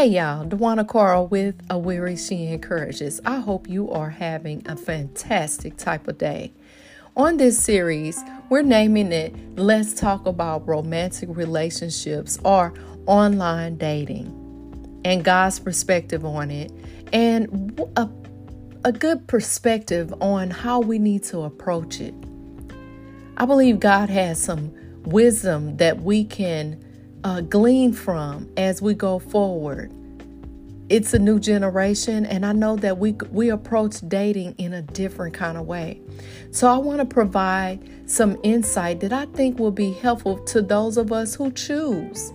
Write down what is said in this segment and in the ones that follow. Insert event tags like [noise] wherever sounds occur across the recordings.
Hey y'all, Dwana Carl with A Weary She Encourages. I hope you are having a fantastic type of day. On this series, we're naming it Let's Talk About Romantic Relationships or Online Dating and God's perspective on it and a, a good perspective on how we need to approach it. I believe God has some wisdom that we can uh, glean from as we go forward. It's a new generation, and I know that we we approach dating in a different kind of way. So I want to provide some insight that I think will be helpful to those of us who choose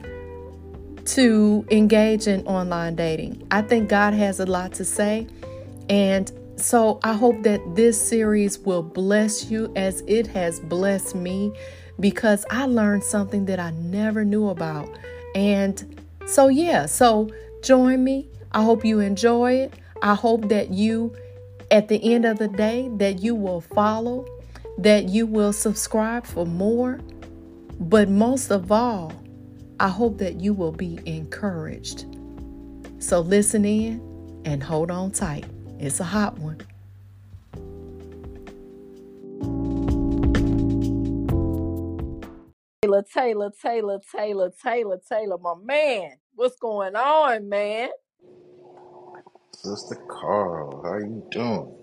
to engage in online dating. I think God has a lot to say, and so I hope that this series will bless you as it has blessed me because I learned something that I never knew about. And so, yeah, so join me. I hope you enjoy it. I hope that you, at the end of the day, that you will follow, that you will subscribe for more. But most of all, I hope that you will be encouraged. So listen in and hold on tight. It's a hot one. Taylor, Taylor, Taylor, Taylor, Taylor, Taylor, my man. What's going on, man? Sister Carl, how you doing?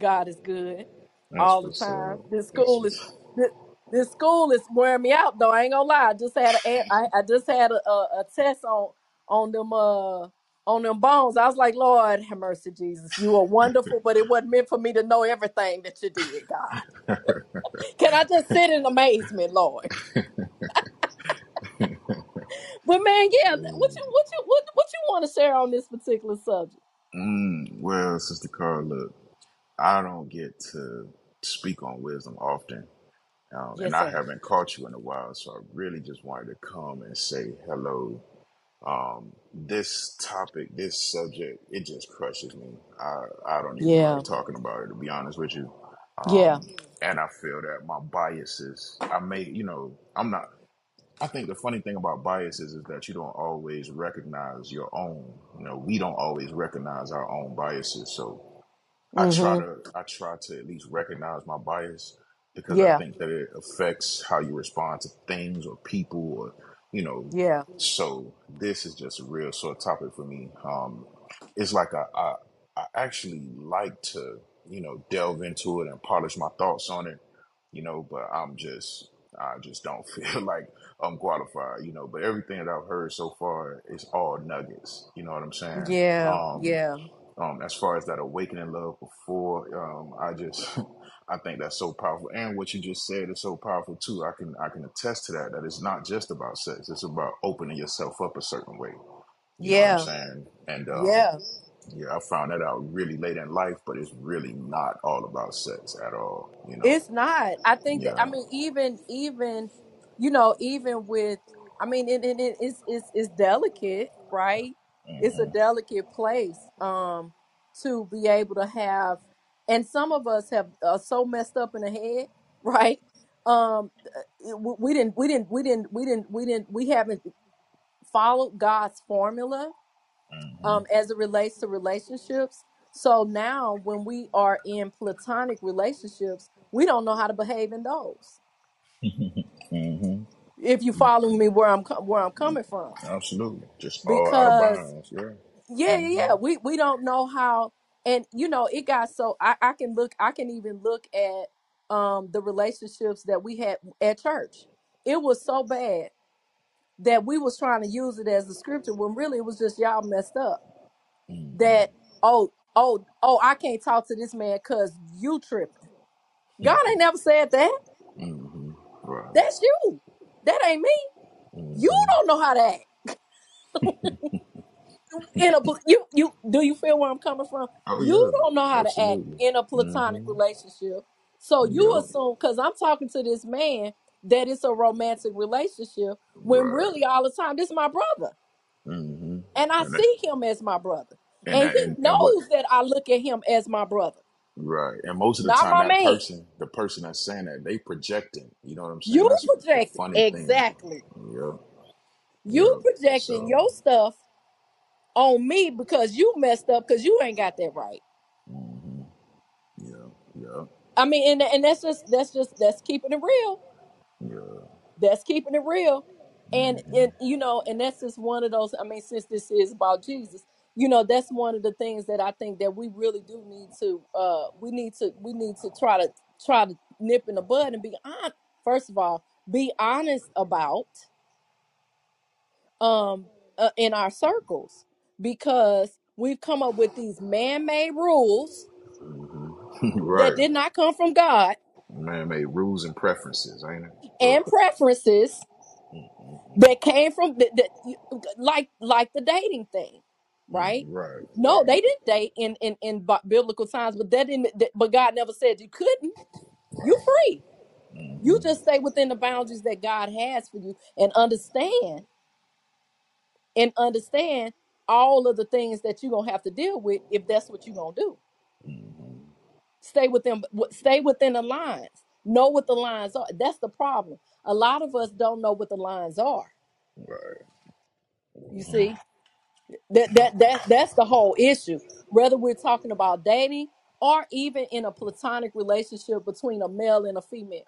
God is good That's all the what's time. up. This That's school is what's this, this school is wearing me out though. I ain't gonna lie. I just had a I, I just had a, a, a test on on them uh on them bones. I was like, Lord have mercy, Jesus. You are wonderful, but it wasn't meant for me to know everything that you did, God. Can I just sit in amazement, Lord? But man, yeah, [laughs] what you what you what what you want to share on this particular subject? mm, well, Sister Carl, look, I don't get to speak on wisdom often, um, and Yes, I sir. haven't caught you in a while, so I really just wanted to come and say hello. Um, this topic, this subject, it just crushes me. I I don't even Yeah, like talking about it, to be honest with you. yeah. Um, and I feel that my biases, I may, you know, I'm not. I think the funny thing about biases is that you don't always recognize your own. You know, we don't always recognize our own biases. So I try Mm-hmm. to I try to at least recognize my bias because I Yeah, think that it affects how you respond to things or people or you know. yeah. So this is just a real sore topic for me. Um, it's like I, I I actually like to you know delve into it and polish my thoughts on it you know, but I'm just, I just don't [laughs] feel like I'm qualified, you know. But everything that I've heard so far is all nuggets, you know what I'm saying? Yeah, Um, yeah, um, as far as that awakening love before, um, I just, [laughs] I think that's so powerful, and what you just said is so powerful too. I can, I can attest to that. That it's not just about sex; it's about opening yourself up a certain way. You know what I'm yeah, saying? And um, yeah. yeah, I found that out really late in life, but it's really not all about sex at all. You know? It's not. I think that I mean even even you know even with I mean it, it, it it's it's it's delicate, right? It's a hmm delicate place um to be able to have and some of us have are so messed up in the head, [laughs] right? Um it- we we didn't we didn't we didn't we didn't we didn't we haven't followed God's formula hmm um, as it relates to relationships. So now, when we are in platonic relationships, we don't know how to behave in those. [laughs] hmm If you follow me, where I'm co- where I'm coming from, Absolutely. Just all out of because bounds. Yeah. yeah, yeah, hmm yeah, we we don't know how, and you know, it got so I I can look, I can even look at um the relationships that we had at church. It was so bad that we was trying to use it as a scripture when really it was just y'all messed up hmm that oh oh oh I can't talk to this man because you tripping. God ain't never said that. hmm Right. That's you. That ain't me. You hmm don't know how to act [laughs] in a pl- you you do you feel where I'm coming from? Oh You don't know yeah. how to act Absolutely. in a platonic hmm relationship. So you Yep. assume because I'm talking to this man that it's a romantic relationship when Right. really all the time this is my brother hmm and I And that, see him as my brother and and that, he and, and what knows that I look at him as my brother, right. And most of the not time my that man. person, the person that's saying that, they projecting. You know what I'm saying? You That's the projecting funny thing. exactly. Yep. You Yep. projecting So your stuff, on me because you messed up because you ain't got that right. hmm Yeah. Yeah. I mean, and and that's just that's just that's keeping it real. Yeah. That's keeping it real. And hmm and you know, and that's just one of those. I mean, since this is about Jesus, you know, that's one of the things that I think that we really do need to uh we need to we need to try to try to nip in the bud and be on first of all, be honest about um uh, in our circles because we've come up with these man-made rules hmm [laughs] that right. did not come from God Man made rules and preferences, ain't it? And preferences Mm-mm-mm. that came from that, that like like the dating thing right Right. no Right. they didn't date in in in bi- biblical times but that didn't that, but god never said you couldn't You're free you hmm just stay within the boundaries that god has for you and understand and understand all of the things that you're gonna have to deal with if that's what you're gonna do. Hmm stay within stay within the lines. Know what the lines are. That's the problem. A lot of us don't know what the lines are. Right. you see? That that that that's the whole issue. Whether we're talking about dating or even in a platonic relationship between a male and a female.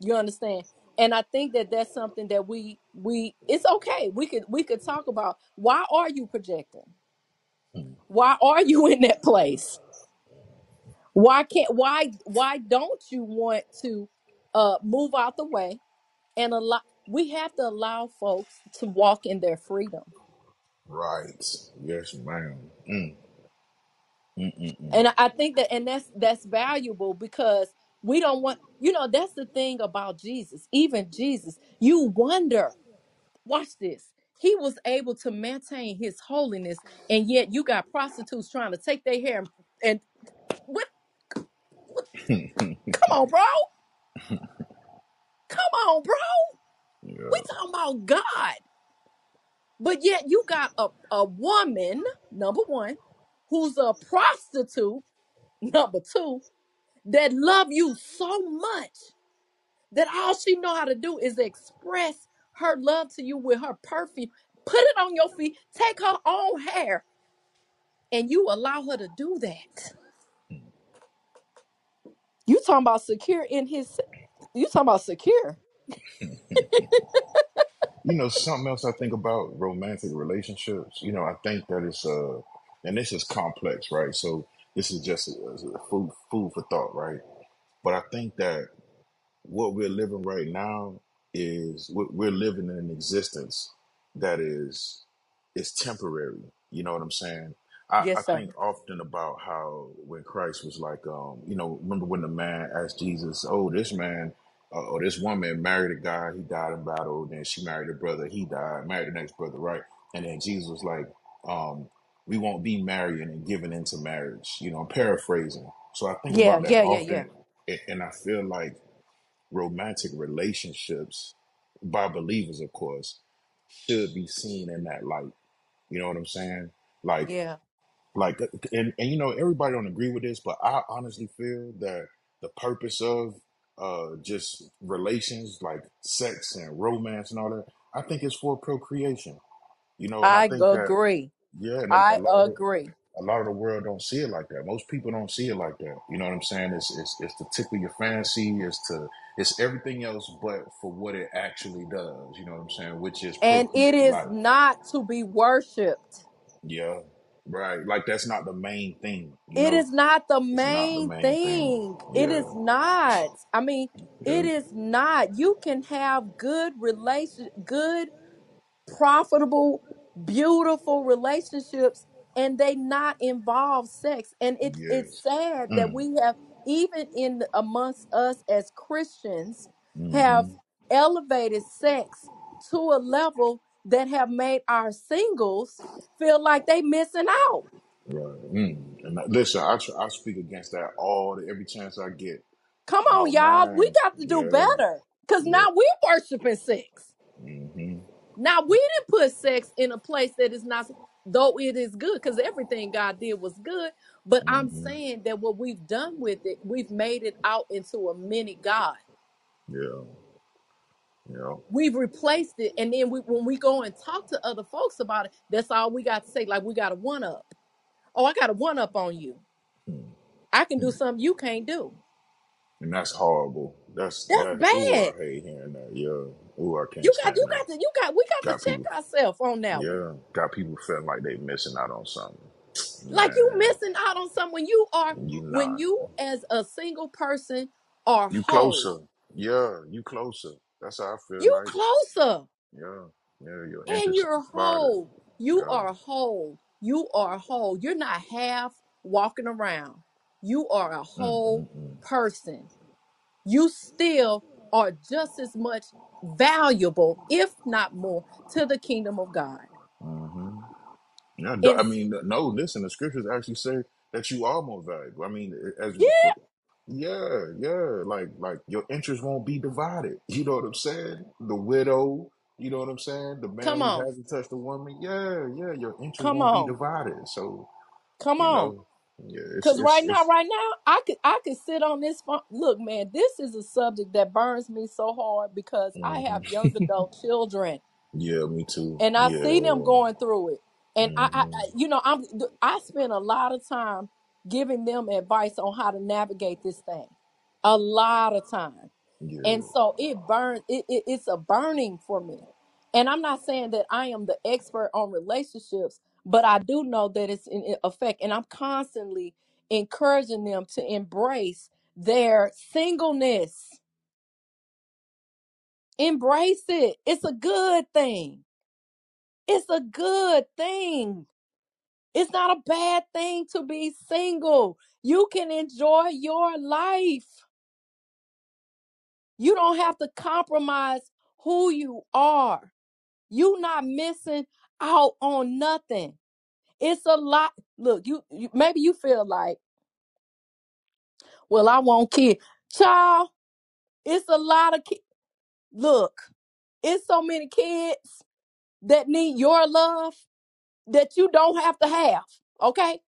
You understand? And I think that that's something that we we it's okay. We could we could talk about why are you projecting? Why are you [laughs] in that place? Why can't why why don't you want to uh move out the way and allow we have to allow folks to walk in their freedom Right. Yes, ma'am. Mm. Mm-mm-mm. and I I think that and that's that's valuable because we don't want you know that's the thing about Jesus even Jesus. You wonder watch this he was able to maintain his holiness and yet you got prostitutes trying to take their hair and, and what, what? Come on bro. Come on bro. [laughs] We yeah. talking about God. But yet you got a, a woman number one who's a prostitute number two that love you so much that all she know how to do is express her love to you with her perfume. Put it on your feet. Take her own hair. And you allow her to do that. You talking about secure in his you talking about secure. You know, something else I think about romantic relationships. You know, I think that it's uh, and this is complex, right? So this is just a, a food food for thought, right? But I think that what we're living right now is we're we're living in an existence that is is temporary. You know what I'm saying? I, I yes sir think often about how when Christ was like, um, you know, remember when the man asked Jesus, "Oh, this man uh, or this woman married a guy, he died in battle. Then she married a brother, he died. Married the next brother, right? And then Jesus was like, um, we won't be marrying and giving into marriage. You know, I'm paraphrasing. So I think yeah about that yeah yeah yeah often, a- and I feel like romantic relationships by believers, of course, should be seen in that light. You know what I'm saying? Like, yeah like, and, and you know, everybody don't agree with this, but I honestly feel that the purpose of uh just relations like sex and romance and all that, I think it's for procreation. You know, and I i think that agree yeah, and a, a i lot of agree a lot of the world don't see it like that. Most people don't see it like that. You know what I'm saying? It's it's it's to tickle your fancy. It's to it's everything else but for what it actually does. You know what I'm saying? Which is and it is life. not to be worshiped Yeah, right. Like that's not the main thing. You It know, is not the it's not the main main thing. thing. It Yeah, is not. I mean, yeah, it is not. You can have good relation, good, profitable, beautiful relationships, and they not involve sex. And it it's yes. sad that Mm. we have, even in amongst us as Christians, have Mm-hmm. elevated sex to a level that have made our singles feel like they missing out. Right. Mm. And I- listen, I tr- I speak against that all the, every chance I get. Come on, No y'all. We man. got to do Yeah, better. Because yeah. now we're worshiping sex. Now we didn't put sex in a place that is not, though it is good, because everything God did was good. But I'm Mm-hmm. saying that what we've done with it, we've made it out into a mini God. Yeah. Know. We've replaced it, and then we, when we go and talk to other folks about it, that's all we got to say. Like we got a one up. Oh, I got a one up on you. Mm, I can do mm. something you can't do. And that's horrible. That's That's that. Ooh, bad. I hate hearing that. Yeah. Ooh, I You can't got stand you that. got to you got we got Got to check people. ourselves on that one. Yeah. Got people feeling like they missing out on something. Like you Man, missing out on something when you are you when not. you as a single person are You whole. closer. Yeah. You closer. That's how I feel You like. closer Yeah. Yeah. Your and you're divided. whole. You Yeah. are whole. You are whole. You're not half walking around. You are a Mm, whole mm, mm. person. You still are just as much valuable, if not more, to the kingdom of God. Mm-hmm. Yeah, I mean, no. Listen, the scriptures actually say that you are more valuable. I mean, as yeah, yeah, yeah, like like your interest won't be divided. You know what I'm saying? The widow, you know what I'm saying? The man come who on, hasn't touched a woman, yeah, yeah, your interest come won't be on, divided. So come you on. know, yeah, it's Cause it's right now, it's right now, I could I could sit on this phone. Look, man, this is a subject that burns me so hard because I hmm have young [laughs] adult children, yeah, me too. and I see them Yeah, going through it. And I, I, hmm I you know, I'm I spend a lot of time giving them advice on how to navigate this thing. A lot of time yeah, and so it burns it, it it's a burning for me and i'm not saying that i am the expert on relationships but i do know that it's in effect and i'm constantly encouraging them to embrace their singleness. Embrace it. It's a good thing. It's a good thing. It's not a bad thing to be single. You can enjoy your life. You don't have to compromise who you are. You not missing out on nothing. It's a lot. Look, you, you maybe you feel like, well, I want kids. Child, it's a lot of kids. Look, it's so many kids that need your love that you don't have to have. Okay?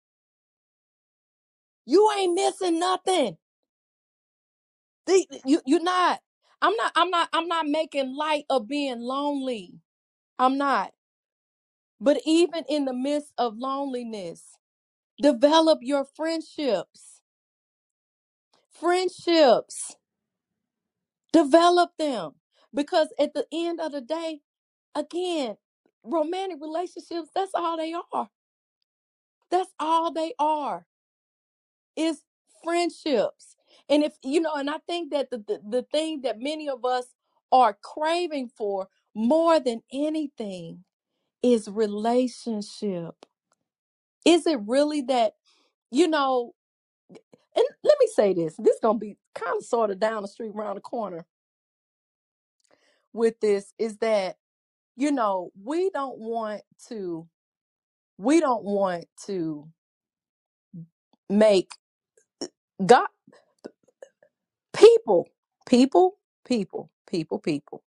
You ain't missing nothing. The- You you're not. I'm not, I'm not, I'm not making light of being lonely. I'm not. But even in the midst of loneliness, develop your friendships. Friendships. Develop them. Because at the end of the day again romantic relationships that's all they are. That's all they are is friendships. And if you know and i think that the, the, the thing that many of us are craving for more than anything is relationship. Is it really that you know and let me say this this gonna be kind of sort of down the street around the corner with this is that you know we don't want to we don't want to make god people people people people people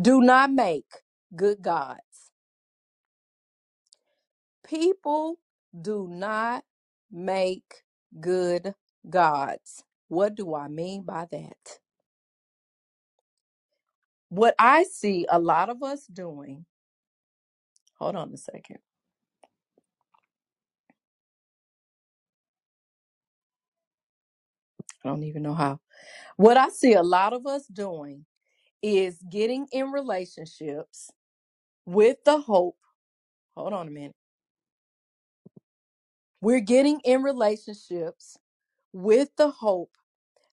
do not make good gods people do not make good gods. What do i mean by that? What i see a lot of us doing hold on a second. I don't even know how. What i see a lot of us doing is getting in relationships with the hope hold on a minute. We're getting in relationships with the hope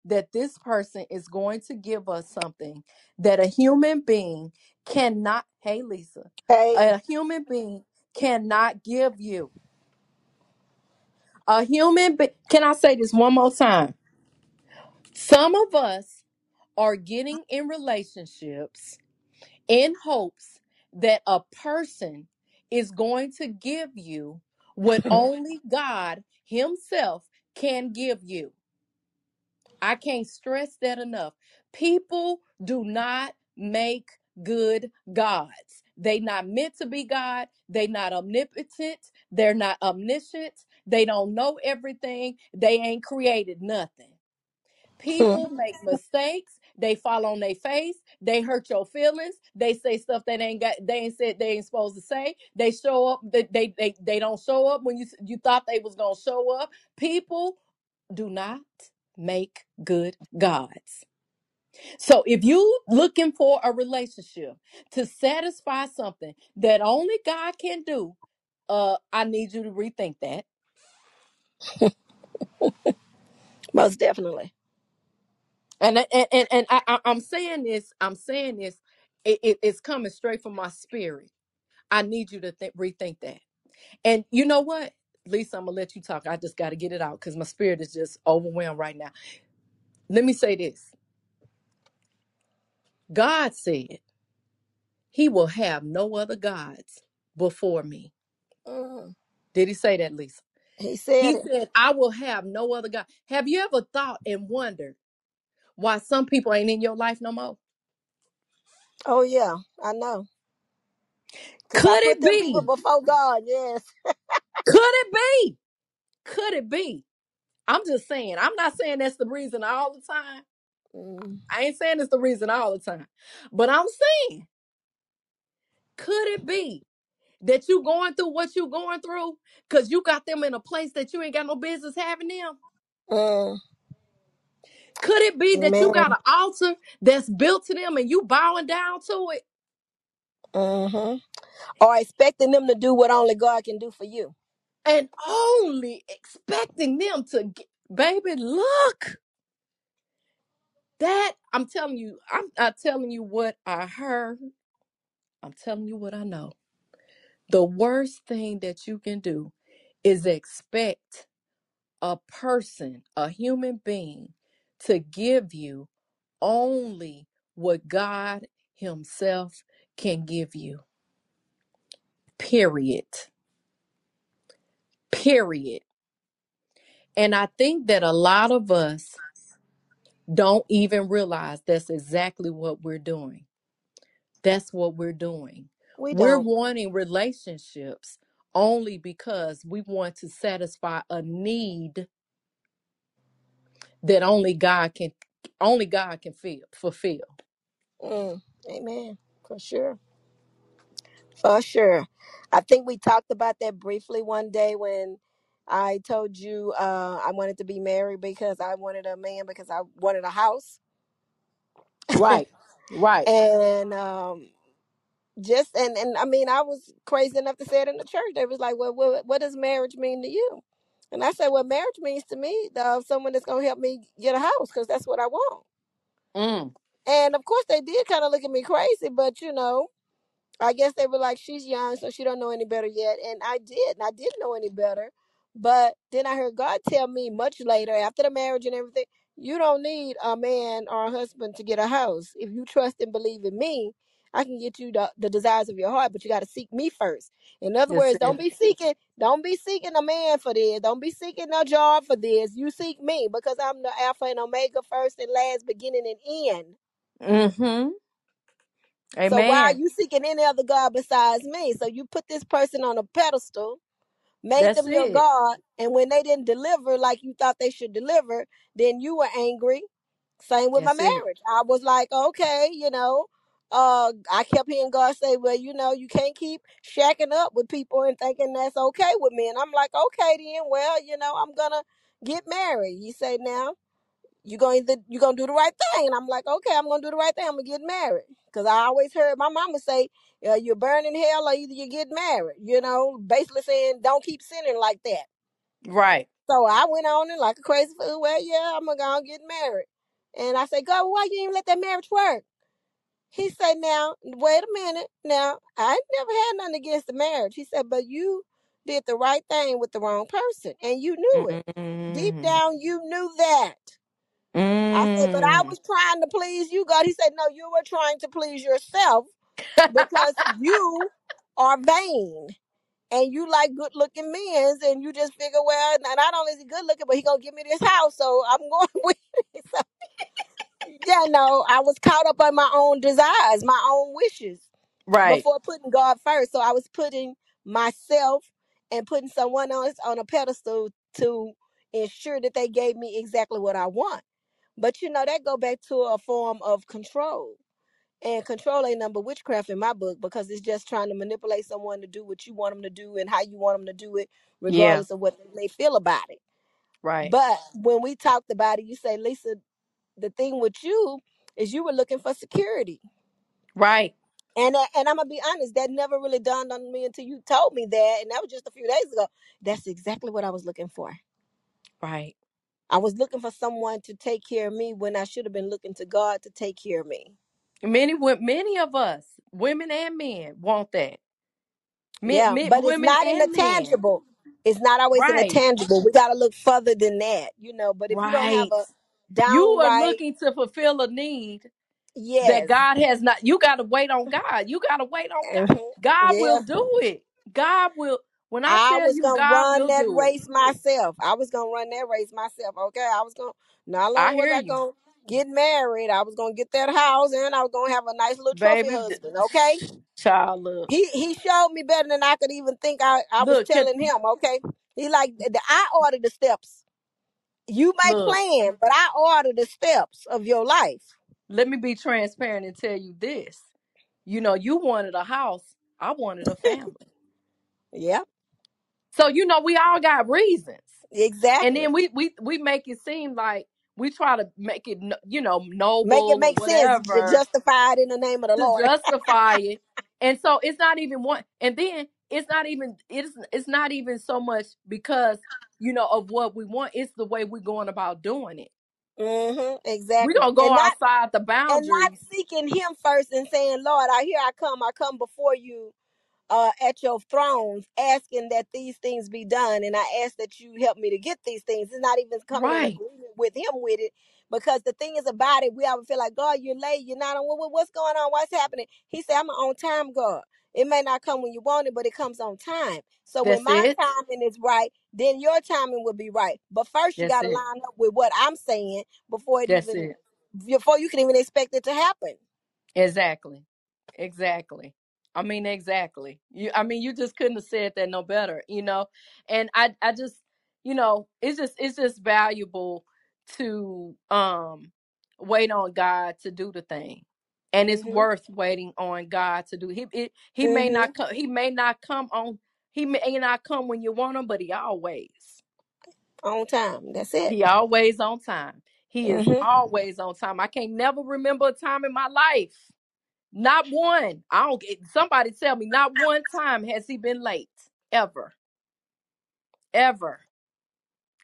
that this person is going to give us something that a human being cannot, hey, Lisa, Hey, a human being cannot give you. A human being, can I say this one more time? Some of us are getting in relationships in hopes that a person is going to give you what [laughs] only God Himself can give you. I can't stress that enough. People do not make good gods. They not meant to be God. They not omnipotent. They're not omniscient. They don't know everything. They ain't created nothing. [laughs] People make mistakes. They fall on their face. They hurt your feelings. They say stuff that ain't got. They ain't said. They ain't supposed to say. They show up. They they they, they don't show up when you you thought they was gonna show up. People do not make good gods. So if you looking for a relationship to satisfy something that only God can do, uh, I need you to rethink that. [laughs] Most definitely. And and and, and I, I, I'm saying this. I'm saying this. It, it- it's coming straight from my spirit. I need you to think, rethink that. And you know what, Lisa, I'm gonna let you talk. I just got to get it out because my spirit is just overwhelmed right now. Let me say this. God said He will have no other gods before me. Mm. Did He say that, Lisa? He said He it. said, I will have no other God. Have you ever thought and wondered why some people ain't in your life no more? Oh yeah, I know. Cause I Could put it them people be? before God. Yes. Could it be? Could it be? I'm just saying. I'm not saying that's the reason all the time. Mm. I ain't saying it's the reason all the time. But I'm saying, could it be that you going through what you going through because you got them in a place that you ain't got no business having them? Could it be that you got Amen. an altar that's built to them and you bowing down to it? Mm-hmm. Or expecting them to do what only God can do for you. and only expecting them to get, baby look that i'm telling you i'm not telling you what i heard i'm telling you what i know the worst thing that you can do is expect a person a human being to give you only what god himself can give you period period and i think that a lot of us don't even realize that's exactly what we're doing. That's what we're doing. We We're don't. wanting relationships only because we want to satisfy a need that only God can only God can feel, fulfill. Mm. Amen. For sure. For sure. I think we talked about that briefly one day when I told you uh, I wanted to be married because I wanted a man because I wanted a house. Right. Right. [laughs] and um, just and and I mean I was crazy enough to say it in the church. They was like, "Well, what, what does marriage mean to you?" And I said, "Well, marriage means to me uh, someone that's gonna help me get a house because that's what I want." Mm. And of course, they did kind of look at me crazy, but you know, I guess they were like, she's young, so she don't know any better yet. And I did, and I didn't know any better. But then I heard God tell me much later, after the marriage and everything, you don't need a man or a husband to get a house. If you trust and believe in me, I can get you the, the desires of your heart, but you got to seek me first. In other That's words, don't be seeking, don't be seeking a man for this. Don't be seeking a job for this. You seek me because I'm the Alpha and Omega, first and last, beginning and end. Mm-hmm. So why are Amen. you seeking any other God besides me? So you put this person on a pedestal, made That's them your it. God, and when they didn't deliver like you thought they should deliver, then you were angry. Same with my That's it. marriage. I was like, okay, you know, uh, I kept hearing God say, well, you know, you can't keep shacking up with people and thinking that's okay with me. And I'm like, okay, then, well, you know, I'm gonna get married. He said, now you're gonna either you gonna do the right thing and i'm like okay i'm gonna do the right thing i'm gonna get married because i always heard my mama say uh, you're burning hell or either you get married you know basically saying don't keep sinning like that Right. so i went on and like a crazy fool well yeah i'm gonna go and get married and i said god why you even let that marriage work he said now wait a minute now i ain't never had nothing against the marriage he said but you did the right thing with the wrong person and you knew it deep Mm. down you knew that I said, but I Mm. was trying to please you, God. He said, no, you were trying to please yourself because you are vain and you like good looking men and you just figure, well, not only is he good looking, but he gonna give me this house, so I'm [laughs] going with it. [laughs] Yeah, no, I was caught up on my own desires, my own wishes right. before putting God first. So I was putting myself and putting someone else on a pedestal to ensure that they gave me exactly what I want. But you know that go back to a form of control. And control ain't number witchcraft in my book because it's just trying to manipulate someone to do what you want them to do and how you want them to do it, Yeah, regardless of what they may feel about it. right, But when we talked about it, you say, Lisa, the thing with you is you were looking for security. right, And that, and I'm gonna be honest, that never really dawned on me until you told me that, and that was just a few days ago. That's exactly what I was looking for. right. I was looking for someone to take care of me when I should have been looking to God to take care of me. Many wo- many of us, women and men, want that. Men, Yeah, men, but it's women not in the and men. tangible. It's not always in the Right, tangible. We got to look further than that, you know. But if you don't have right. a You are downright looking to fulfill a need that yes, God has not. You got to wait on God. You got to wait on God. mhm, God will yeah, do it. God will. When I I tell was you, gonna God run will that do it. race myself. I was gonna run that race myself. Okay, I was gonna. Not I only was hear I you, gonna get married, I was gonna get that house, and I was gonna have a nice little trophy baby. d- husband. Okay, Child, look, he he showed me better than I could even think. I I was look, can, telling him. Okay, he like the, I ordered the steps. You may look. plan, but I order the steps of your life. Let me be transparent and tell you this. You know, you wanted a house. I wanted a family. Yeah, So you know, we all got reasons, Exactly. and exactly. then we we we make it seem like we try to make it, no- you know, Make it noble or make sense. Whatever Justify it in the name of the to Lord. justify [laughs] it. And so it's not even one. And then it's not even it's it's not even so much because you know of what we want. It's the way we're going about doing it. hmm exactly. We're gonna go And not outside the boundaries. and not seeking Him first and saying, "Lord, I here I come. I come before you." uh, at your thrones, asking that these things be done. And I ask that you help me to get these things. It's not even coming Right. with him with it. Because the thing is about it, we always feel like, God, you're late. You're not on what, what- what's going on? What's happening? He said, I'm an on time God. It may not come when you want it, but it comes on time. So when That's my it. timing is right, then your timing will be right. But first you That's gotta it. line up with what I'm saying before it That's even it. before you can even expect it to happen. Exactly. Exactly. I mean, exactly. You I mean, you just couldn't have said that no better, you know? And I I just, you know, it's just it's just valuable to um wait on God to do the thing. And it's hmm worth waiting on God to do. He it, he may hmm not come he may not come on he may not come when you want him, but he always. On time. That's it. He always on time. He is hmm always on time. I can't never remember a time in my life not one. I don't get somebody tell me not one time has he been late. Ever. Ever.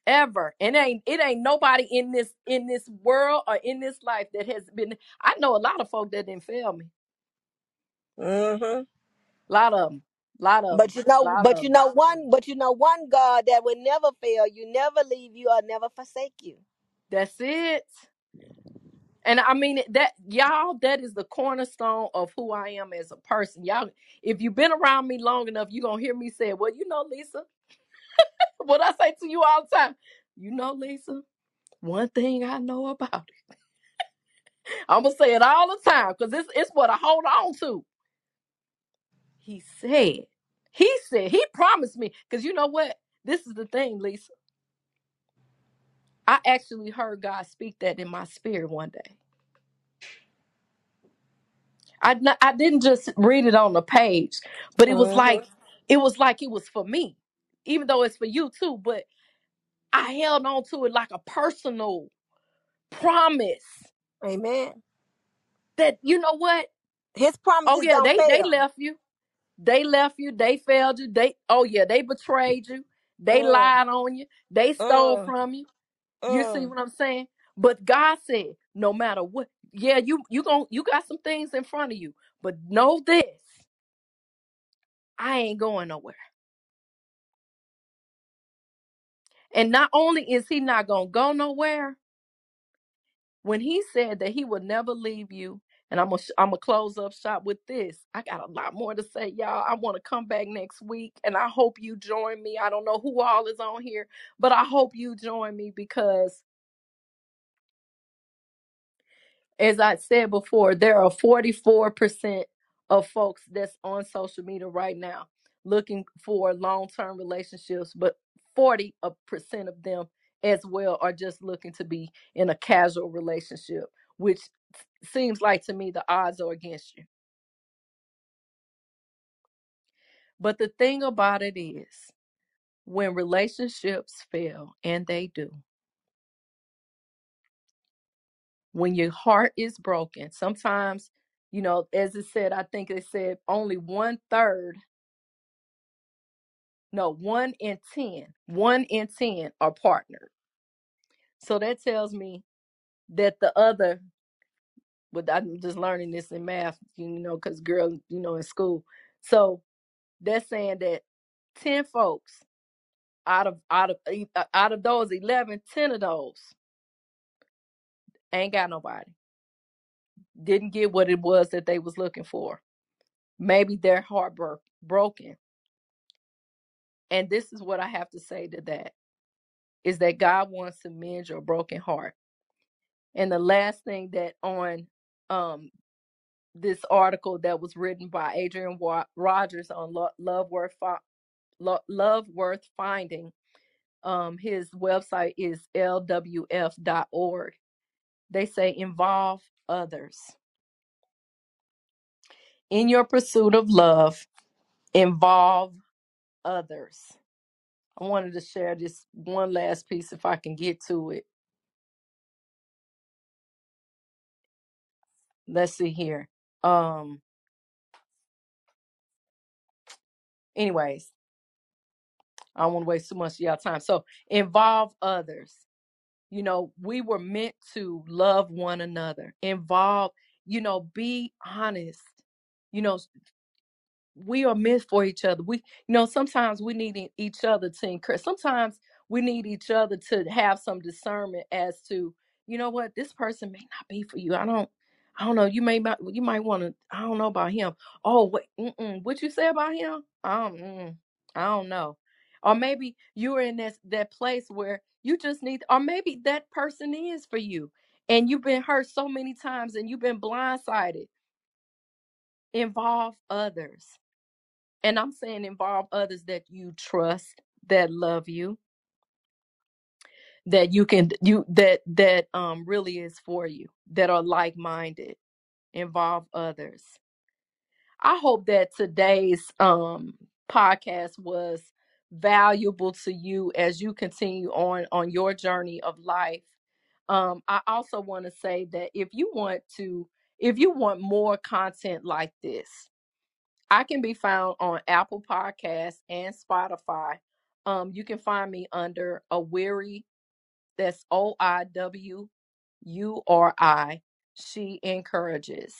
Ever. And it ain't it ain't nobody in this in this world or in this life that has been I know a lot of folk that didn't fail me. hmm A lot of them. A lot of But them. you A know, lot but of you them. know one, but you know one God that will never fail you, never leave you, or never forsake you. That's it. And I mean that y'all, that is the cornerstone of who I am as a person. Y'all, if you've been around me long enough, you're gonna hear me say, Well, you know, Lisa, [laughs] what I say to you all the time. You know, Lisa, one thing I know about it. [laughs] I'm gonna say it all the time because it's it's what I hold on to. He said, he said, he promised me. Because you know what? This is the thing, Lisa. I actually heard God speak that in my spirit one day. I n- I didn't just read it on the page, but it was hmm like it was like it was for me, even though it's for you too. But I held on to it like a personal promise Amen. that you know what? His promise. Oh promises yeah, don't they they fail. left you. They left you. They failed you. They oh yeah, they betrayed you. They Mm, lied on you. They stole mm, from you. You see mm. what I'm saying? But God said, no matter what, yeah, you you gon' you got some things in front of you, but know this: I ain't going nowhere. And not only is He not gonna go nowhere, when He said that He would never leave you. And I'm gonna I'm gonna close up shop with this. I got a lot more to say, y'all. I want to come back next week, and I hope you join me. I don't know who all is on here, but I hope you join me because as I said before, there are 44% of folks that's on social media right now looking for long term relationships, but 40% of them as well are just looking to be in a casual relationship, which seems like to me the odds are against you. But the thing about it is, when relationships fail, and they do, when your heart is broken, sometimes, you know, as it said, I think it said only one third, no, one in ten, one in 10 are partnered. So that tells me that the other, but I'm just learning this in math, you know, because girl, you know, in school. So that's saying that 10 folks out of out of uh, out of those 11 10 of those ain't got nobody didn't get what it was that they was looking for maybe their heart broke broken and this is what i have to say to that is that god wants to mend your broken heart. And the last thing that on um this article that was written by adrian rogers on Lo- love worth Fi- Lo- love worth finding um his website is lwf.org they say involve others. In your pursuit of love involve others. I wanted to share this one last piece if i can get to it. Let's see here. Um anyways i don't want to waste too much of y'all time. So involve others. You know we were meant to love one another. Involve you know be honest. You know we are meant for each other. We, you know, sometimes we need each other to encourage. Sometimes we need each other to have some discernment as to, you know what, this person may not be for you. I don't, I don't know. You may you might want to. I don't know about him. Oh, wait, mm-mm, what you say about him? Um, mm, I don't know. Or maybe you're in that that place where you just need, or maybe that person is for you, and you've been hurt so many times, and you've been blindsided. Involve others and i'm saying involve others that you trust that love you. That you can you that that um really is for you that are like-minded. Involve others. I hope that today's um podcast was valuable to you as you continue on on your journey of life. Um i also want to say that if you want to if you want more content like this I can be found on Apple Podcasts and Spotify. Um, you can find me under a weary, that's O I W U R I. She encourages.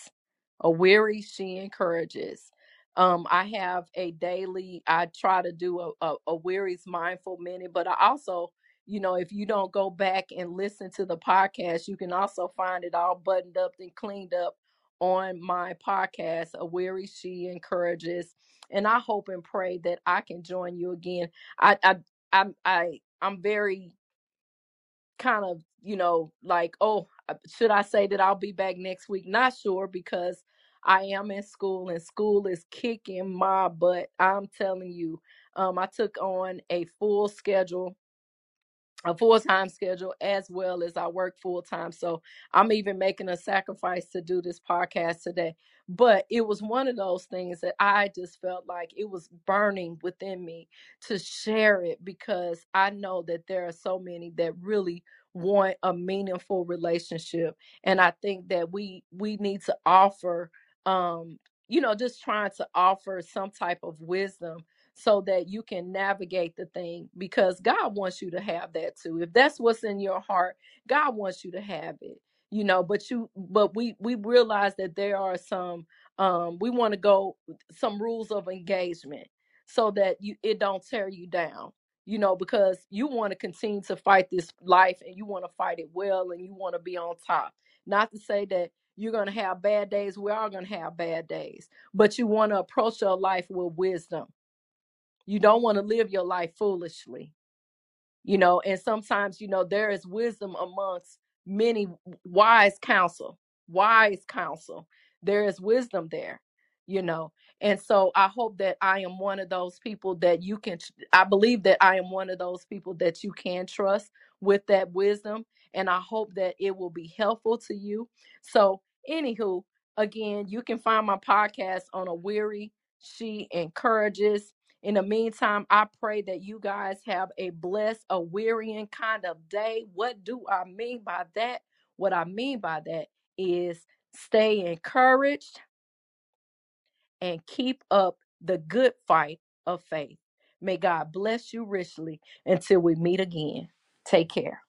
A weary, she encourages. Um, I have a daily, I try to do a, a, a weary's mindful minute, but I also, you know, if you don't go back and listen to the podcast, you can also find it all buttoned up and cleaned up on my podcast, A Weary She Encourages. And I hope and pray that I can join you again. I I I'm I I'm very kind of, you know, like, oh, uh, should I say that I'll be back next week? Not sure because I am in school and school is kicking my butt. I'm telling you. Um, I took on a full schedule a full time schedule as well as I work full time. So I'm even making a sacrifice to do this podcast today. But it was one of those things that I just felt like it was burning within me to share it because I know that there are so many that really want a meaningful relationship and I think that we we need to offer um you know just trying to offer some type of wisdom so that you can navigate the thing because God wants you to have that too. If that's what's in your heart, God wants you to have it. You know, but you but we we realize that there are some um we want to go some rules of engagement so that you it don't tear you down. You know, because you want to continue to fight this life and you want to fight it well and you want to be on top. Not to say that you're going to have bad days. We are going to have bad days, but you want to approach your life with wisdom you don't want to live your life foolishly, you know, and sometimes, you know, there is wisdom amongst many wise counsel, wise counsel. There is wisdom there, you know. And so I hope that I am one of those people that you can, I believe that I am one of those people that you can trust with that wisdom. And I hope that it will be helpful to you. So, anywho, again, you can find my podcast on a weary. She encourages. In the meantime, I pray that you guys have a blessed, a wearying kind of day. What do I mean by that? What I mean by that is stay encouraged and keep up the good fight of faith. May God bless you richly until we meet again. Take care.